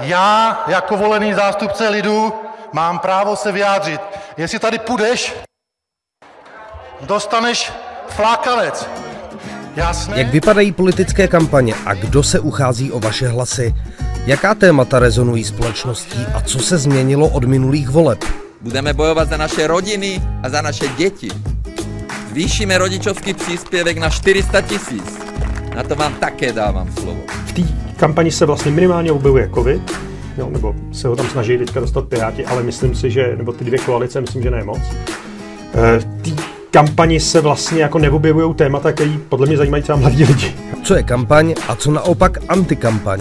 Já jako volený zástupce lidu mám právo se vyjádřit. Jestli tady půjdeš, dostaneš flákanec. Jasné? Jak vypadají politické kampaně a kdo se uchází o vaše hlasy? Jaká témata rezonují společností a co se změnilo od minulých voleb? Budeme bojovat za naše rodiny a za naše děti. Zvýšíme rodičovský příspěvek na 400 tisíc. Na to vám také dávám slovo. V té kampani se vlastně minimálně objevuje covid, jo, nebo se ho tam snaží teďka dostat Piráti, ale myslím si, že, nebo ty dvě koalice, myslím, že ne moc. Eh, v té kampani se vlastně jako neobjevují témata, které podle mě zajímají třeba mladí lidi. Co je kampaň a co naopak antikampaň?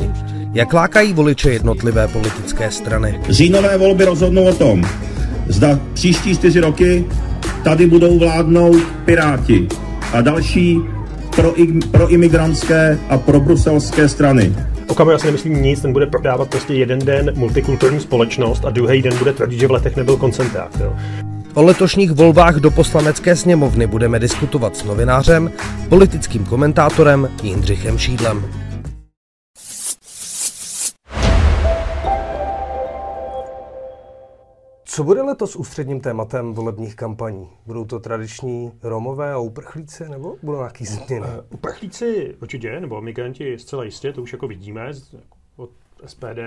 Jak lákají voliče jednotlivé politické strany? Říjnové volby rozhodnou o tom, zda příští čtyři roky tady budou vládnout Piráti a další pro, pro imigrantské a pro bruselské strany. Okamžitě já si nemyslím nic, ten bude prodávat prostě jeden den multikulturní společnost a druhý den bude tvrdit, že v letech nebyl koncentrát. Jo. O letošních volbách do poslanecké sněmovny budeme diskutovat s novinářem, politickým komentátorem Jindřichem Šídlem. Co bude letos ústředním tématem volebních kampaní? Budou to tradiční Romové a uprchlíci, nebo budou nějaký změny? Uh, uprchlíci určitě, nebo migranti zcela jistě, to už jako vidíme od SPD,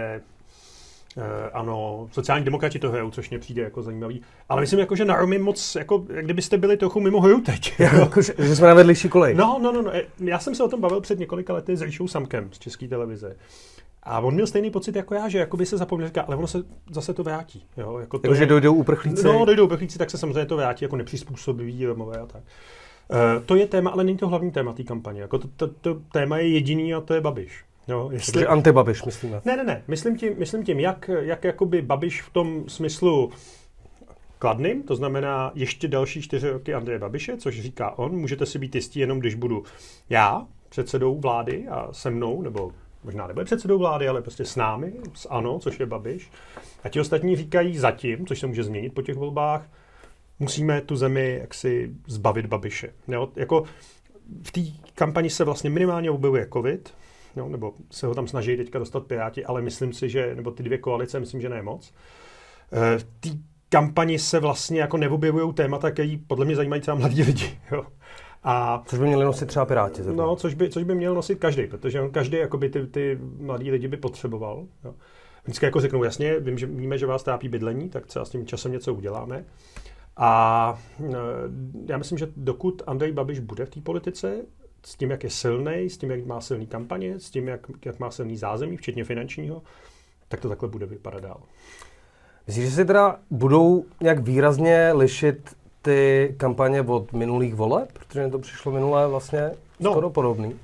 Eh, ano, sociální demokrati to hrajou, což mě přijde jako zajímavý. Ale myslím, jako, že na Romy moc, jako, jak kdybyste byli trochu mimo hru teď. jako, že, že jsme na vedlejší kolej. No, no, no, no. Já jsem se o tom bavil před několika lety s Ríšou Samkem z České televize. A on měl stejný pocit jako já, že jako by se zapomněl, říká, ale ono se zase to vrátí. Jo? Jako to, jako, že dojdou uprchlíci? No, dojdou uprchlíci, tak se samozřejmě to vrátí jako nepřizpůsobiví Romové a tak. Uh, to je téma, ale není to hlavní téma té kampaně. Jako to, to, to, téma je jediný a to je Babiš. Jo, jestli... Takže antibabiš, myslíme. Ne, ne, ne. Myslím tím, myslím tím jak, jak jakoby Babiš v tom smyslu kladným, to znamená ještě další čtyři roky Andreje Babiše, což říká on, můžete si být jistí jenom, když budu já předsedou vlády a se mnou, nebo možná nebude předsedou vlády, ale prostě s námi, s ANO, což je Babiš. A ti ostatní říkají zatím, což se může změnit po těch volbách, musíme tu zemi jaksi zbavit Babiše. Jo? Jako v té kampani se vlastně minimálně objevuje covid, jo, nebo se ho tam snaží teďka dostat Piráti, ale myslím si, že, nebo ty dvě koalice, myslím, že ne moc. Eh, v té kampani se vlastně jako neobjevují témata, které podle mě zajímají třeba mladí lidi. Jo. A, což by měli nosit třeba Piráti. Zrovna. No, což by, což by měl nosit každý, protože on každý jakoby ty, ty mladí lidi by potřeboval. Jo. Vždycky jako řeknou, jasně, vím, že víme, že vás trápí bydlení, tak třeba s tím časem něco uděláme. A eh, já myslím, že dokud Andrej Babiš bude v té politice, s tím, jak je silný, s tím, jak má silný kampaně, s tím, jak, jak má silný zázemí, včetně finančního, tak to takhle bude vypadat dál. Myslíš, že se teda budou nějak výrazně lišit ty kampaně od minulých voleb? Protože to přišlo minulé vlastně no, skoro podobný.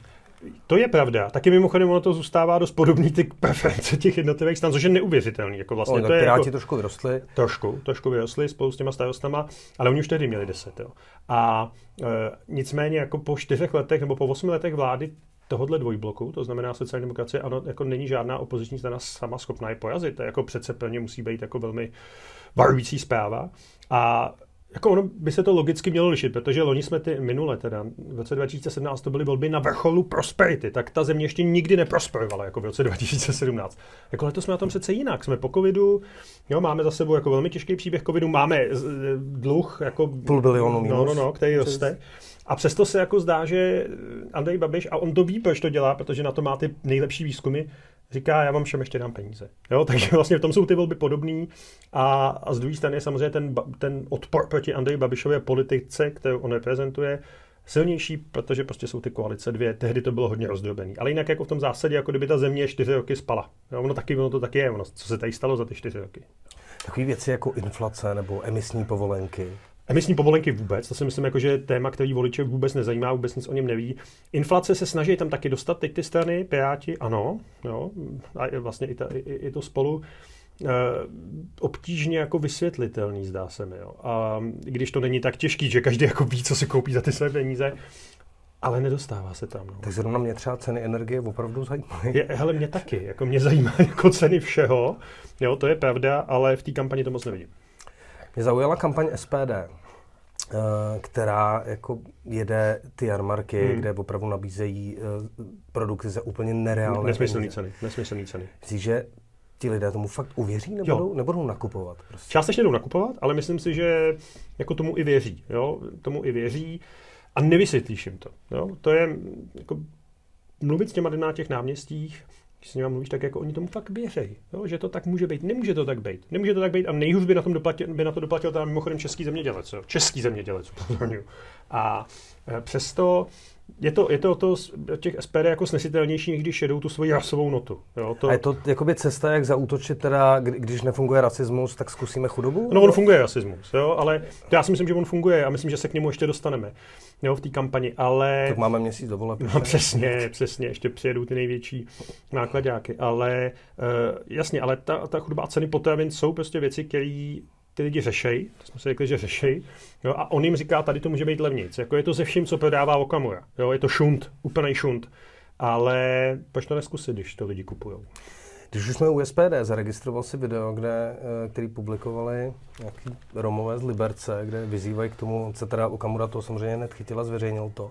To je pravda. Taky mimochodem ono to zůstává dost podobný ty preference těch jednotlivých stran, což je neuvěřitelný. Jako vlastně, o, to je jako, trošku vyrostli. Trošku, trošku vyrostli spolu s těma starostama, ale oni už tehdy měli deset. Jo. A e, nicméně jako po čtyřech letech nebo po osmi letech vlády tohohle dvojbloku, to znamená sociální demokracie, ano, jako není žádná opoziční strana sama schopná je porazit. To jako přece plně musí být jako velmi varující zpráva. A jako ono by se to logicky mělo lišit, protože loni jsme ty minule, teda v roce 2017 to byly volby na vrcholu prosperity, tak ta země ještě nikdy neprosperovala, jako v roce 2017. Jako letos jsme na tom přece jinak, jsme po covidu, jo, máme za sebou jako velmi těžký příběh covidu, máme dluh jako... Půl bilionu minus. No, no, no, který roste. A přesto se jako zdá, že Andrej Babiš, a on to ví, proč to dělá, protože na to má ty nejlepší výzkumy, říká, já vám všem ještě dám peníze. Jo, takže vlastně v tom jsou ty volby podobný a, a z druhé strany je samozřejmě ten, ten odpor proti Andreji Babišově politice, kterou on reprezentuje, silnější, protože prostě jsou ty koalice dvě. Tehdy to bylo hodně rozdrobený. Ale jinak jako v tom zásadě, jako kdyby ta země čtyři roky spala. Jo, ono, taky, ono to taky je, ono, co se tady stalo za ty čtyři roky. Takové věci jako inflace nebo emisní povolenky. Emisní povolenky vůbec, to si myslím, jako, že je téma, který voliče vůbec nezajímá, vůbec nic o něm neví. Inflace se snaží tam taky dostat teď ty strany, Piráti, ano, jo, a vlastně i, ta, i, i to spolu e, obtížně jako vysvětlitelný, zdá se mi. Jo. A když to není tak těžký, že každý jako ví, co si koupí za ty své peníze, ale nedostává se tam. No. Tak zrovna mě třeba ceny energie opravdu zajímají. Je, hele, mě taky. Jako mě zajímá jako ceny všeho. Jo, to je pravda, ale v té kampani to moc nevidím. Mě zaujala kampaň SPD, eh, která jako jede ty jarmarky, hmm. kde opravdu nabízejí eh, produkty za úplně nereálné Nesmyslný ceny. Nesmyslný ceny. Myslíš, že ti lidé tomu fakt uvěří, nebudou, nebudou nakupovat? Prostě? Částečně jdou nakupovat, ale myslím si, že jako tomu i věří. Jo? Tomu i věří a nevysvětlíš jim to. Jo? To je jako mluvit s těma na těch náměstích, když s nimi mluvíš, tak jako oni tomu fakt věří, jo? že to tak může být. Nemůže to tak být. Nemůže to tak být a nejhůř by na, tom doplatil, by na to doplatil tam mimochodem český zemědělec. Jo? Český zemědělec, A e, přesto je to, je to, to těch SPD jako snesitelnější, když jedou tu svoji rasovou notu. Jo, to... A je to jakoby cesta, jak zaútočit teda, když nefunguje rasismus, tak zkusíme chudobu? No on funguje rasismus, jo, ale já si myslím, že on funguje a myslím, že se k němu ještě dostaneme jo, v té kampani, ale... Tak máme měsíc dovolat. No přesně, přesně, ještě přijedou ty největší nákladáky, ale uh, jasně, ale ta, ta chudoba a ceny potravin jsou prostě věci, které ty lidi řešej, to jsme si řekli, že řešej, jo, a on jim říká, tady to může být levnic. Jako je to ze vším, co prodává Okamura. Jo, je to šunt, úplný šunt. Ale proč to neskusit, když to lidi kupují? Když už jsme u SPD, zaregistroval si video, kde, eh, který publikovali nějaký Romové z Liberce, kde vyzývají k tomu, se teda Okamura to samozřejmě nechytila, zveřejnil to,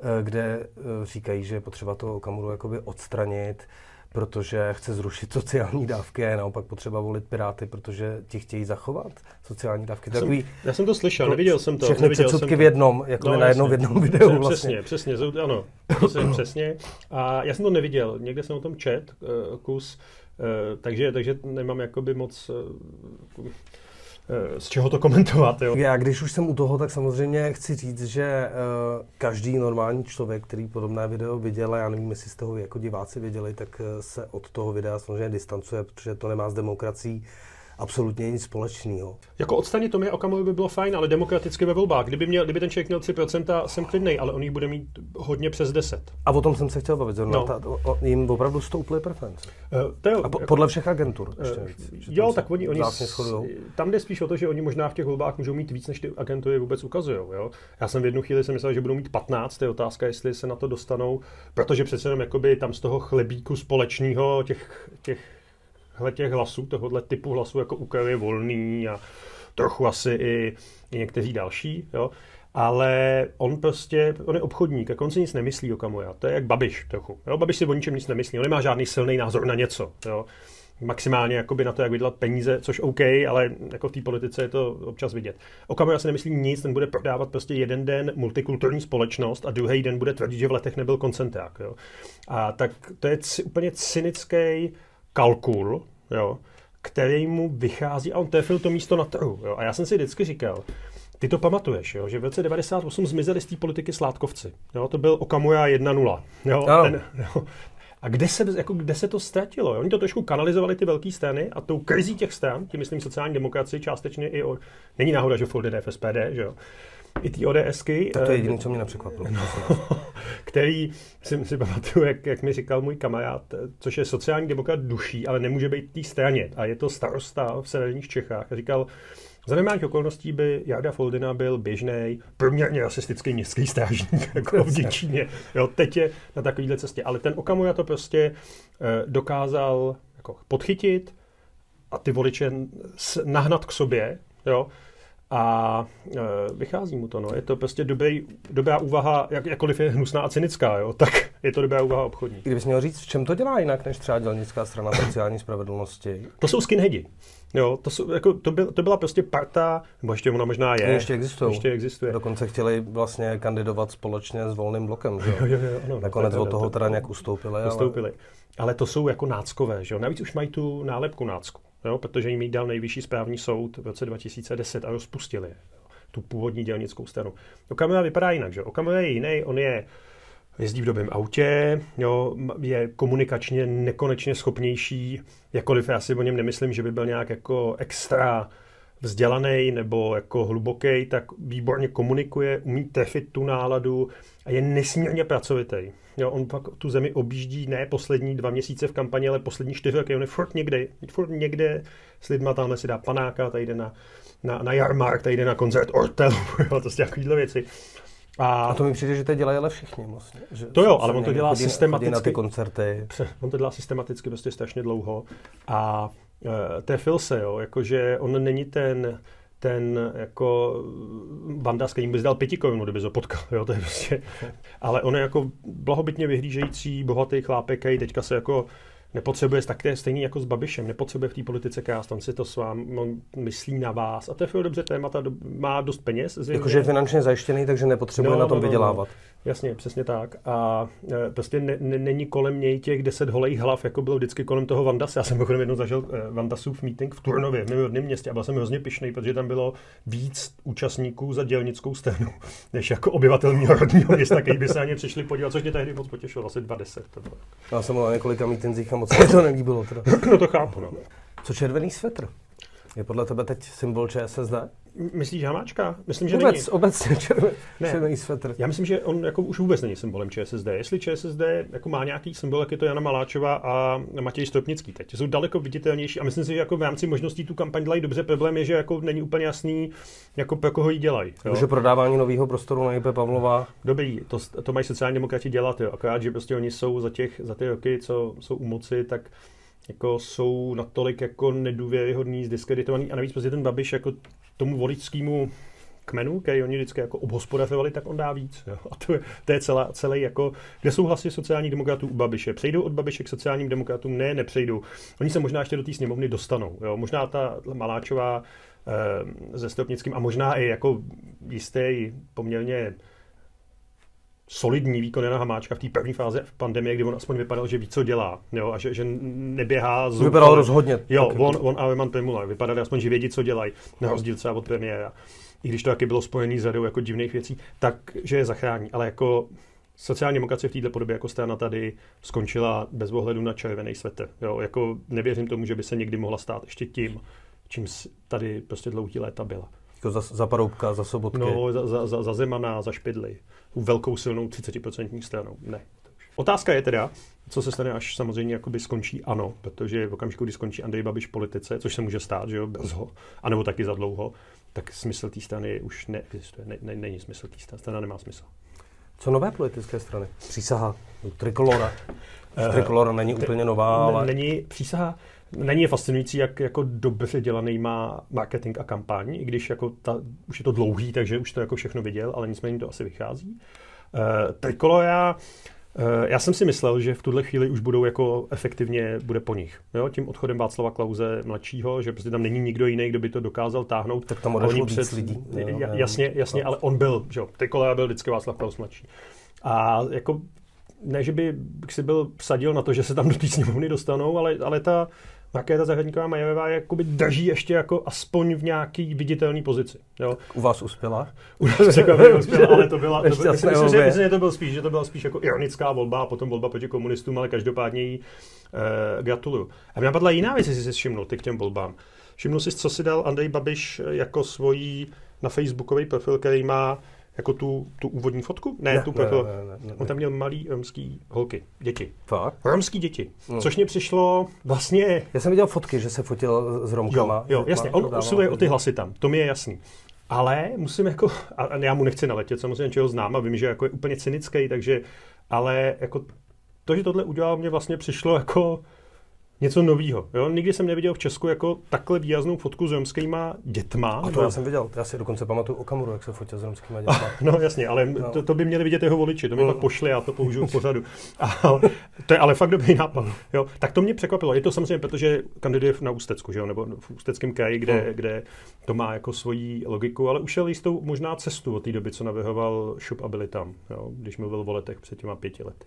eh, kde eh, říkají, že je potřeba to Okamuru jakoby odstranit, protože chce zrušit sociální dávky a naopak potřeba volit Piráty, protože ti chtějí zachovat sociální dávky. Já, jsem, já jsem to slyšel, neviděl jsem to. Všechny to. v jednom, jako no, na jednom v jednom videu přesně, vlastně. Přesně, přesně, ano, přesně, přesně. A já jsem to neviděl, někde jsem o tom čet, uh, kus, uh, takže, takže nemám jakoby moc Eh, z čeho to komentovat. Jo? Já když už jsem u toho, tak samozřejmě chci říct, že uh, každý normální člověk, který podobné video viděl, a já nevím, jestli jste ho jako diváci viděli, tak uh, se od toho videa samozřejmě distancuje, protože to nemá s demokracií absolutně nic společného. Jako odstranit Tomie Okamovi by bylo fajn, ale demokraticky ve volbách. Kdyby, měl, kdyby ten člověk měl 3%, jsem klidný, ale on jich bude mít hodně přes 10. A o tom jsem se chtěl bavit. Zrovna no. ta, o, jim opravdu stouply preference. Uh, to je, A po, jako, podle všech agentur. Ještě uh, víc, jo, tak oni, oni tam jde spíš o to, že oni možná v těch volbách můžou mít víc, než ty agentury vůbec ukazují. Jo? Já jsem v jednu chvíli si myslel, že budou mít 15, to je otázka, jestli se na to dostanou, protože přece jenom jakoby tam z toho chlebíku společného těch, těch těch hlasů, tohohle typu hlasů, jako Ukel je volný a trochu asi i, i někteří další, jo. Ale on prostě, on je obchodník, jako on si nic nemyslí o Kamoja. To je jak Babiš trochu. Jo? Babiš si o ničem nic nemyslí, on nemá žádný silný názor na něco. Jo? maximálně jakoby na to, jak vydělat peníze, což OK, ale jako v té politice je to občas vidět. Okamura si nemyslí nic, ten bude prodávat prostě jeden den multikulturní společnost a druhý den bude tvrdit, že v letech nebyl koncentrák. Jo. A tak to je c- úplně cynický kalkul, jo, který mu vychází a on trefil to místo na trhu. Jo. A já jsem si vždycky říkal, ty to pamatuješ, jo, že v roce 98 zmizeli z té politiky Sládkovci. Jo, to byl Okamura 1.0. Jo, ten, jo. A kde se, jako, kde se to ztratilo? Jo? Oni to trošku kanalizovali ty velké strany a tou krizí těch stran, tím myslím sociální demokracii, částečně i o... Není náhoda, že Ford jde v SPD, že jo? I ty ODSky. Tak to je jediné, co mě nepřekvapilo. No, který si, si pamatuju, jak, jak mi říkal můj kamarád, což je sociální demokrat duší, ale nemůže být té straně. A je to starosta v severních Čechách. A říkal, za normálních okolností by Jarda Foldina byl běžný, průměrně rasistický městský strážník jako v Děčíně. Jo, teď je na takovéhle cestě. Ale ten Okamura to prostě eh, dokázal jako podchytit a ty voliče nahnat k sobě. Jo a e, vychází mu to. No. Je to prostě dobrý, dobrá úvaha, jak, jakkoliv je hnusná a cynická, jo, tak je to dobrá úvaha obchodní. Kdybys měl říct, v čem to dělá jinak než třeba dělnická strana sociální spravedlnosti? To jsou skinheadi. Jo, to, jsou, jako, to, byl, to byla prostě parta, nebo ještě ona možná je. Ještě existují. Ještě existuje. Dokonce chtěli vlastně kandidovat společně s volným blokem. Že? Jo, jo, jo, ano, Nakonec od toho teda nějak ustoupili. Ustoupili. Ale... ale to jsou jako náckové, že jo? Navíc už mají tu nálepku nácku jo, protože jim dal nejvyšší správní soud v roce 2010 a rozpustili tu původní dělnickou stranu. Okamura vypadá jinak, že? Okamura je jiný, on je jezdí v dobrém autě, jo, je komunikačně nekonečně schopnější, jakkoliv já si o něm nemyslím, že by byl nějak jako extra vzdělaný nebo jako hluboký, tak výborně komunikuje, umí trefit tu náladu a je nesmírně pracovitý. Jo, on pak tu zemi objíždí ne poslední dva měsíce v kampani, ale poslední čtyři roky. On je furt někde, furt někde s lidma, tamhle si dá panáka, tady jde na, na, na jarmark, tady jde na koncert Ortel, jo, to jsou takovéhle věci. A, a to mi přijde, že to dělají ale všichni vlastně. Že to jo, ale on to dělá chodí, systematicky. Chodí na ty koncerty. On to dělá systematicky prostě strašně dlouho. A e, to je Filse, jo, jakože on není ten ten jako banda, s kterým bys dal pěti korun, kdyby ho potkal, jo, to je prostě, ale on je jako blahobytně vyhlížející, bohatý chlápek, který teďka se jako nepotřebuje, tak to je stejný jako s Babišem, nepotřebuje v té politice krást, on si to s vám, on myslí na vás a to je dobře témata, má dost peněz. Jakože je finančně zajištěný, takže nepotřebuje No, na tom no, no, no. Jasně, přesně tak. A e, prostě ne, ne, není kolem něj těch deset holejch hlav, jako bylo vždycky kolem toho Vandas. Já jsem mimochodem jednou zažil e, Vandasův meeting v Turnově, v mém rodném městě a byl jsem hrozně pišnej, protože tam bylo víc účastníků za dělnickou stranu, než jako obyvatel mého rodního města, který by se na ně přišli podívat, což mě tehdy moc potěšilo, asi 20. To bylo. Já jsem byl na několika mítinzích a moc se to nelíbilo. Teda. No to chápu, no. Co červený svetr? Je podle tebe teď symbol ČSSD? Myslíš Hamáčka? Myslím, že Vůbec, není. obecně červený, Ne. červený svetr. Já myslím, že on jako už vůbec není symbolem ČSSD. Jestli ČSSD jako má nějaký symbol, jak je to Jana Maláčová a Matěj Stropnický teď. Jsou daleko viditelnější a myslím si, že jako v rámci možností tu kampaň dělají dobře. Problém je, že jako není úplně jasný, jako pro koho ji dělají. jo. Takže prodávání nového prostoru na IP Pavlova. Dobrý, to, to mají sociální demokrati dělat, jo. akorát, že prostě oni jsou za, těch, za ty roky, co jsou u moci, tak jako jsou natolik jako nedůvěryhodný, zdiskreditovaný a navíc prostě ten Babiš jako tomu voličskému kmenu, který oni vždycky jako obhospodařovali, tak on dá víc. Jo. A to je, to je celá, celý jako, kde jsou hlasy sociálních demokratů u Babiše. Přejdou od Babiše k sociálním demokratům? Ne, nepřejdou. Oni se možná ještě do té sněmovny dostanou. Jo. Možná ta Maláčová eh, se Stropnickým a možná i jako jistý poměrně solidní výkon Jana Hamáčka v té první fázi v pandemie, kdy on aspoň vypadal, že ví, co dělá, jo, a že, že neběhá z Vypadal rozhodně. Jo, Tak- on, on a Roman Primula vypadali aspoň, že vědí, co dělají, na rozdíl třeba od premiéra. I když to taky bylo spojený s řadou jako divných věcí, tak, že je zachrání. Ale jako sociální demokracie v této podobě jako strana tady skončila bez ohledu na červený svetr. Jo, jako nevěřím tomu, že by se někdy mohla stát ještě tím, čím tady prostě dlouhý léta byla. Jako za, za Paroubka, za Sobotky. No, za, za, za, za Zemana, za Špidly. Tu velkou silnou 30% stranou. Ne. Otázka je teda, co se stane, až samozřejmě jakoby skončí ano, protože v okamžiku, kdy skončí Andrej Babiš v politice, což se může stát, že jo, brzo, anebo taky za dlouho, tak smysl té strany už neexistuje. Ne, ne, není smysl té strany, strana nemá smysl. Co nové politické strany? Přísaha, Trikolora. Trikolora není úplně nová, ale... Není přísaha, není je fascinující, jak jako dobře dělaný má marketing a kampaň, i když jako ta, už je to dlouhý, takže už to jako všechno viděl, ale nicméně to asi vychází. Uh, Trikolora, uh, já jsem si myslel, že v tuhle chvíli už budou jako efektivně, bude po nich. Jo? Tím odchodem Václava Klauze mladšího, že prostě tam není nikdo jiný, kdo by to dokázal táhnout. Tak tam odešlo víc lidí. Jo, Ja- jo. jasně, jasně, ale on byl, že jo, Trikolora byl vždycky Václav Klaus mladší. A jako ne, že by bych si byl vsadil na to, že se tam do té sněmovny dostanou, ale, ale ta Markéta Zahradníková Majerová jakoby drží ještě jako aspoň v nějaký viditelný pozici. Jo. U vás uspěla? U nás překvapivě uspěla, ale to byla, to, Nešťastné myslím, myslím, že, myslím, že to byl spíš, že to byla spíš jako ironická volba a potom volba proti komunistům, ale každopádně jí eh, gratuluju. A mě napadla jiná věc, jestli jsi všimnul, ty k těm volbám. Všimnul jsi, co si dal Andrej Babiš jako svojí na facebookový profil, který má jako tu, tu úvodní fotku? Ne, Ne, tu ne, ne, ne, ne, On tam měl malý romský holky, děti. Fakt? Romský děti. No. Což mě přišlo vlastně Já jsem viděl fotky, že se fotil s Jo, Romkama. jo, že jasně, on usiluje o ty hlasy tam, to mi je jasný. Ale musím jako, a a já mu nechci naletět, samozřejmě, čeho znám a vím, že jako je úplně cynický, takže, ale jako to, že tohle udělal, mě vlastně přišlo jako něco novýho. Jo? Nikdy jsem neviděl v Česku jako takhle výraznou fotku s romskýma dětma. A to já jsem viděl. Já si dokonce pamatuju Okamuru, jak se fotil s romskými dětmi. No jasně, ale No. to, to by měli vidět jeho voliči, to mi No. pak pošli a to použiju v pořadu. A, to je ale fakt dobrý nápad. Jo, tak to mě překvapilo. Je to samozřejmě, protože kandiduje na Ústecku, že jo, nebo v Ústeckém kraji, kde, No. kde to má jako svoji logiku, ale ušel jistou možná cestu od té doby, co navrhoval Šup a byli tam, jo, když mluvil o letech před těma pěti lety.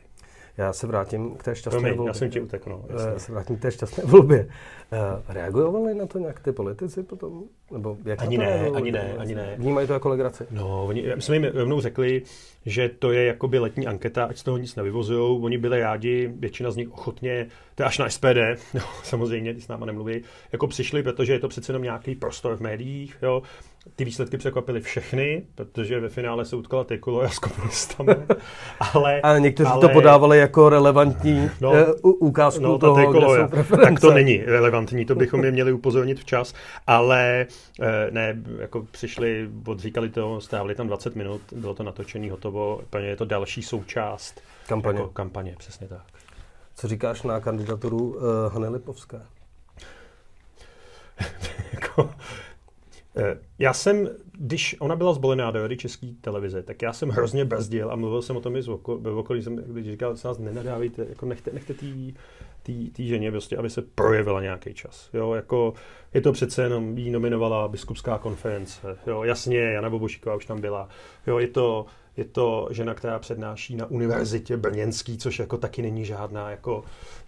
Já se vrátím k té šťastné Promiň, volbě. já jsem ti utekl, no, Eh. Já se vrátím k té šťastné volbě. Uh, reagovali na to nějak ty politici potom? Nebo jak Ani ne, reagovali? ani ne, ani ne. Vnímají to jako legraci? No, oni, my jsme jim rovnou řekli, že to je jakoby letní anketa, ať z toho nic nevyvozují. Oni byli rádi, většina z nich ochotně, to je až na SPD, jo, samozřejmě, ty s náma nemluví, jako přišli, protože je to přece jenom nějaký prostor v médiích. Jo. Ty výsledky překvapily všechny, protože ve finále se utkala Trikolora s komunistami. ale, A někteří ale, to podávali jako relevantní No. no, ukázku No, toho, kde Trikolora. jsou. Tak to není relevantní, to bychom je měli upozornit včas, ale eh, ne, jako přišli, odříkali to, strávili tam 20 minut, bylo to natočený, hotovo, je to další součást Kampaně. Jako kampaně, přesně tak. Co říkáš na kandidaturu uh, Hany Lipovské? jako, já jsem, když ona byla zvolená do Rady České televize, tak já jsem hrozně brzdil a mluvil jsem o tom i z okolí, jsem když říkal, se nás nenadávejte, jako nechte, nechte tý, té ženě, prostě, aby se projevila nějaký čas. Jo, jako je to přece jenom, jí nominovala biskupská konference. Jo, jasně, Jana Bobošíková už tam byla. Jo, je to, je to žena, která přednáší na univerzitě brněnský, což jako taky není žádná, jako,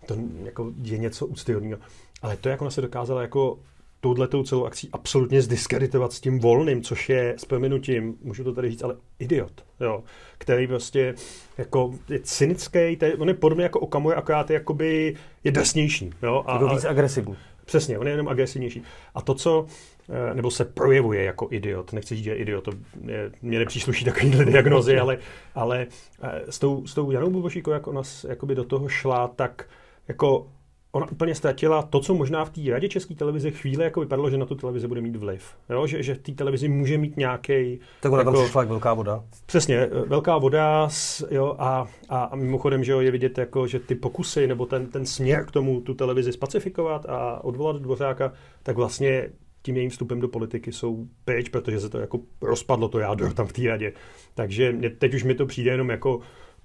to jako je něco úctyhodného. Ale to, jak ona se dokázala jako touhletou celou akcí absolutně zdiskreditovat s tím volným, což je s prominutím, můžu to tady říct, ale idiot, jo, který prostě jako je cynický, je, on je podobně jako Okamura, akorát je jakoby je drsnější. Jo, a, jako víc agresivní. Přesně, on je jenom agresivnější. A to, co eh, nebo se projevuje jako idiot. Nechci říct, že idiot, to je, mě nepřísluší takovýhle diagnozy, ale, ale eh, s tou, s tou Janou Bubošíkou, jak ona jakoby do toho šla, tak jako ona úplně ztratila to, co možná v té radě české televize chvíli jako vypadalo, že na tu televizi bude mít vliv. Jo? Že, že v té televizi může mít nějaký. Tak ona jako, tam přišla jak velká voda. Přesně, eh, velká voda jo, a, a, a, mimochodem, že jo, je vidět, jako, že ty pokusy nebo ten, ten směr k tomu tu televizi spacifikovat a odvolat Dvořáka, tak vlastně tím jejím vstupem do politiky jsou pryč, protože se to jako rozpadlo to jádro tam v té radě. Takže mě, teď už mi to přijde jenom jako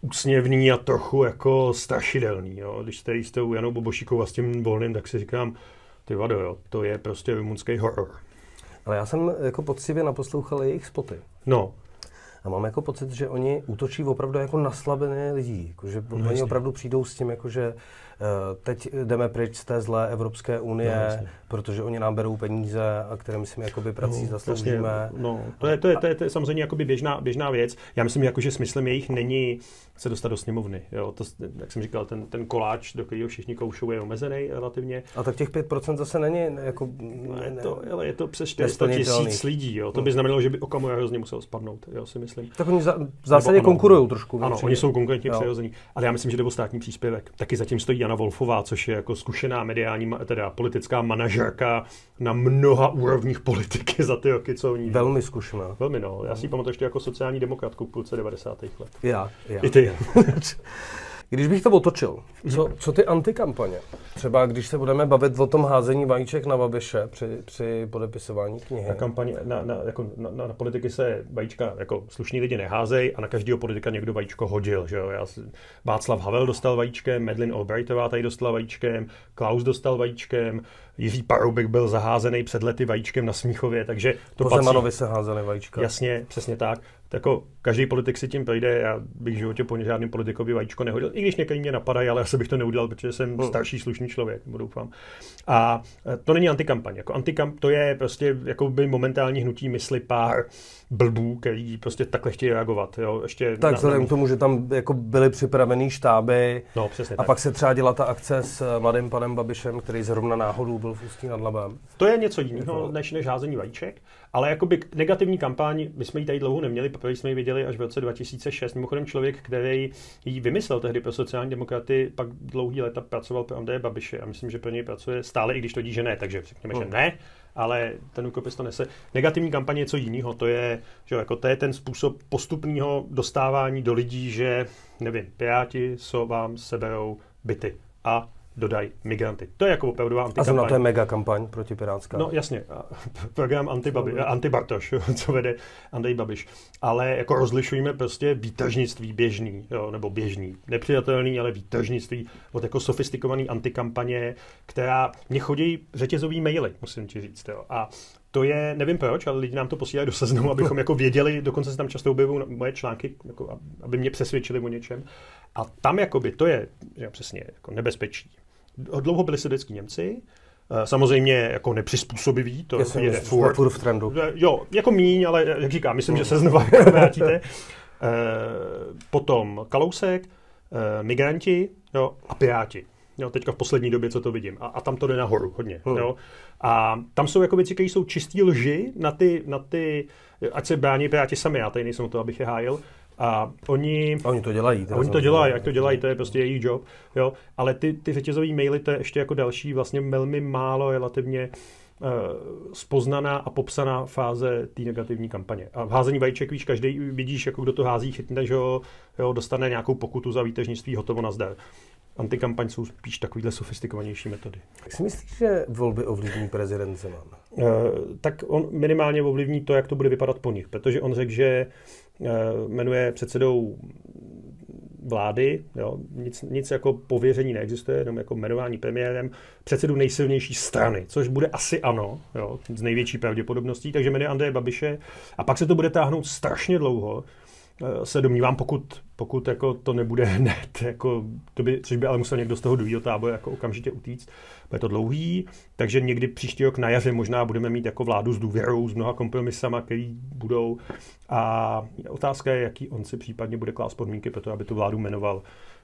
úsměvný a trochu jako strašidelný. Jo. Když jste s tou Janou Bobošíkou a s tím volným, tak si říkám, ty vado, jo, to je prostě rumunský horor. Ale já jsem jako poctivě naposlouchal jejich spoty. No. A mám jako pocit, že oni útočí opravdu jako na slabiny lidí. Jako, že no, oni opravdu přijdou s tím, jako, že uh, teď jdeme pryč z té zlé Evropské unie, no, protože oni nám berou peníze, a které my si jakoby prací no, zasloužíme. Vlastně, no, to je, to je, to je, to je samozřejmě jakoby běžná, běžná věc. Já myslím, jako, že smyslem jejich není se dostat do sněmovny. Jo, to, jak jsem říkal, ten, ten koláč, do kterého všichni koušou, je omezený relativně. A tak těch 5% zase není jako... Ne, je, to, ale je to přes 400 tisíc lidí. Jo. To by znamenalo, že by Okamura hrozně musel spadnout, jo, si myslím. Tak oni za, v zásadě konkurují trošku. Ano, oni jsou konkurentně přirození. Ale já myslím, že jde o státní příspěvek. Taky zatím stojí Jana Wolfová, což je jako zkušená mediální, teda politická manažerka na mnoha úrovních politiky za ty roky, co oni. Velmi zkušená. Velmi, no. Já si ji pamatuju ještě jako sociální demokratku v půlce 90. let. Já, já. I ty. Když bych to otočil, co, co ty antikampaně? Třeba když se budeme bavit o tom házení vajíček na Babiše při, při podepisování knihy. Na, kampaně, na, na, jako na, na, na politiky se vajíčka, jako slušní lidi neházej a na každého politika někdo vajíčko hodil. Že jo? Já, Václav Havel dostal vajíčkem, Medlin Albrightová tady dostala vajíčkem, Klaus dostal vajíčkem, Jiří Paroubek byl zaházený před lety vajíčkem na Smíchově, takže to po patří... se házeli vajíčka. Jasně, přesně tak jako každý politik si tím projde, já bych v životě po žádným politikovi vajíčko nehodil, i když někdy mě napadají, ale asi bych to neudělal, protože jsem hmm. starší slušný člověk, doufám. A to není antikampaň. Jako antikamp to je prostě jako by momentální hnutí mysli pár blbů, který prostě takhle chtějí reagovat. Jo? Ještě tak vzhledem k tomu, že tam jako byly připravený štáby no, přesně a tak. pak se třeba dělala ta akce s mladým panem Babišem, který zrovna náhodou byl v Ústí nad Labem. To je něco jiného než, než házení vajíček, ale jakoby negativní kampaň, my jsme ji tady dlouho neměli, poprvé jsme ji viděli až v roce 2006. Mimochodem člověk, který ji vymyslel tehdy pro sociální demokraty, pak dlouhý léta pracoval pro Andreje Babiše a myslím, že pro něj pracuje stále, i když to dí, že ne, takže řekněme, hmm. že ne, ale ten rukopis to nese. Negativní kampaně je něco jiného, to je, že jako to je ten způsob postupného dostávání do lidí, že, nevím, piráti so vám seberou byty a dodají migranty. To je jako opravdová antikampaň. A to je mega kampaň proti Pirátská. No jasně, program anti-Babi, anti-Bartoš, co vede Andrej Babiš. Ale jako rozlišujeme prostě výtažnictví běžný, jo, nebo běžný, nepřijatelný, ale výtažnictví od jako sofistikovaný antikampaně, která mě chodí řetězový maily, musím ti říct. Jo. A to je, nevím proč, ale lidi nám to posílají do seznamu, abychom jako věděli, dokonce se tam často objevují moje články, jako, aby mě přesvědčili o něčem. A tam jakoby to je že přesně jako nebezpečí dlouho byli sovětský Němci, eh, Samozřejmě jako nepřizpůsobiví, to Jasně, je furt, furt v trendu. Jo, jako míň, ale jak říkám, myslím, no. že se znova jako vrátíte. Eh, potom Kalousek, eh, migranti jo, a piráti. Jo, teďka v poslední době, co to vidím. A, a tam to jde nahoru hodně. Hmm. Jo. A tam jsou jako věci, které jsou čistý lži na ty, na ty, ať se brání piráti sami, já tady nejsem o to, abych je hájil, a oni, a oni to dělají. Oni to dělají, jak to dělají, to je prostě jejich job. Jo? Ale ty, ty řetězové maily, to je ještě jako další vlastně velmi málo relativně uh, spoznaná a popsaná fáze té negativní kampaně. A v házení vajíček, víš, každý vidíš, jako kdo to hází, chytne, že jo, jo, dostane nějakou pokutu za výtežnictví, hotovo na zdar. Antikampaň jsou spíš takovýhle sofistikovanější metody. Jak si myslíš, že volby ovlivní prezident Zeman? Uh, tak on minimálně ovlivní to, jak to bude vypadat po nich, protože on řekl, že uh, jmenuje předsedou vlády, jo, nic, nic jako pověření neexistuje, jenom jako jmenování premiérem, předsedu nejsilnější strany, což bude asi ano, jo, z největší pravděpodobností, takže jmenuje Andreje Babiše a pak se to bude táhnout strašně dlouho, Eh, se domnívám, pokud, pokud jako to nebude hned, jako, to by, což by ale musel někdo z toho druhého táboru jako okamžitě utíct, bude to dlouhý, takže někdy příští rok na jaře možná budeme mít jako vládu s důvěrou, s mnoha kompromisama, který budou a otázka je, jaký on si případně bude klást podmínky pro to, aby tu vládu jmenoval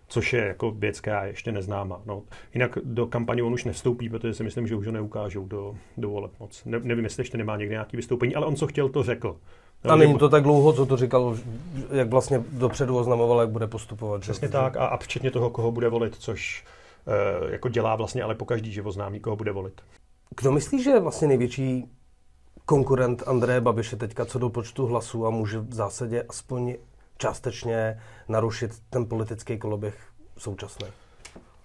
což je jako věc, která je ještě neznáma. No. Jinak do kampaně on už nevstoupí, protože si myslím, že už ho neukážou do, do voleb moc. Ne, nevím, jestli ještě nemá někde nějaký vystoupení, ale on co chtěl, to řekl. A není to tak dlouho, co to říkal, jak vlastně dopředu oznamoval, jak bude postupovat. Přesně že? tak a, a včetně toho, koho bude volit, což e, jako dělá vlastně ale po každý, že oznámí, koho bude volit. Kdo myslí, že je vlastně největší konkurent Andreje Babiše teďka co do počtu hlasů a může v zásadě aspoň částečně narušit ten politický koloběh současný?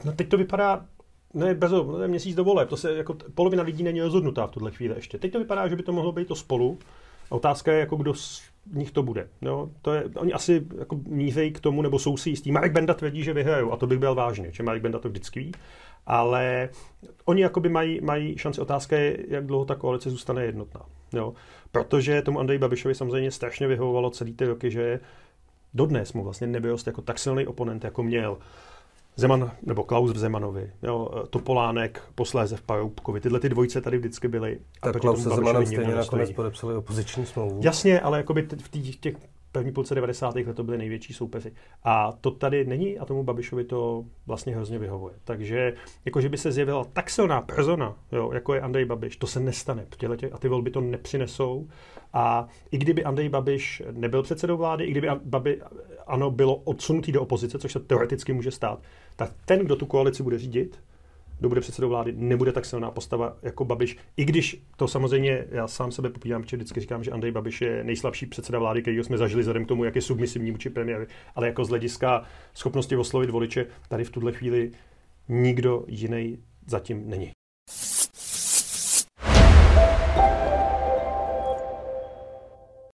No teď to vypadá, ne, bez no, ne, měsíc do voleb, to se jako polovina lidí není rozhodnutá v tuhle chvíli ještě. Teď to vypadá, že by to mohlo být to spolu, otázka je, jako kdo z nich to bude. No, to je, oni asi jako mířejí k tomu, nebo jsou si jistí. Marek Benda tvrdí, že vyhrajou, a to bych byl vážně, že Marek Benda to vždycky ví. Ale oni jakoby mají, mají šanci. Otázka je, jak dlouho ta koalice zůstane jednotná. Jo? Protože tomu Andreji Babišovi samozřejmě strašně vyhovovalo celý ty roky, že dodnes mu vlastně nebyl jako tak silný oponent, jako měl Zeman, nebo Klaus v Zemanovi, jo, Topolánek, posléze v Paroubkovi. Tyhle ty dvojice tady vždycky byly. Tak Klaus se Zemanem stejně nakonec podepsali opoziční smlouvu. Jasně, ale jakoby v těch, těch první půlce 90. let to byly největší soupeři. A to tady není a tomu Babišovi to vlastně hrozně vyhovuje. Takže jako, že by se zjevila tak silná persona, jo, jako je Andrej Babiš, to se nestane. A ty volby to nepřinesou. A i kdyby Andrej Babiš nebyl předsedou vlády, i kdyby Babi, ano, bylo odsunutý do opozice, což se teoreticky může stát, tak ten, kdo tu koalici bude řídit, kdo bude předsedou vlády, nebude tak silná postava jako Babiš. I když to samozřejmě, já sám sebe popírám, protože vždycky říkám, že Andrej Babiš je nejslabší předseda vlády, který jsme zažili vzhledem k tomu, jak je submisivní vůči premiéry, ale jako z hlediska schopnosti oslovit voliče, tady v tuhle chvíli nikdo jiný zatím není.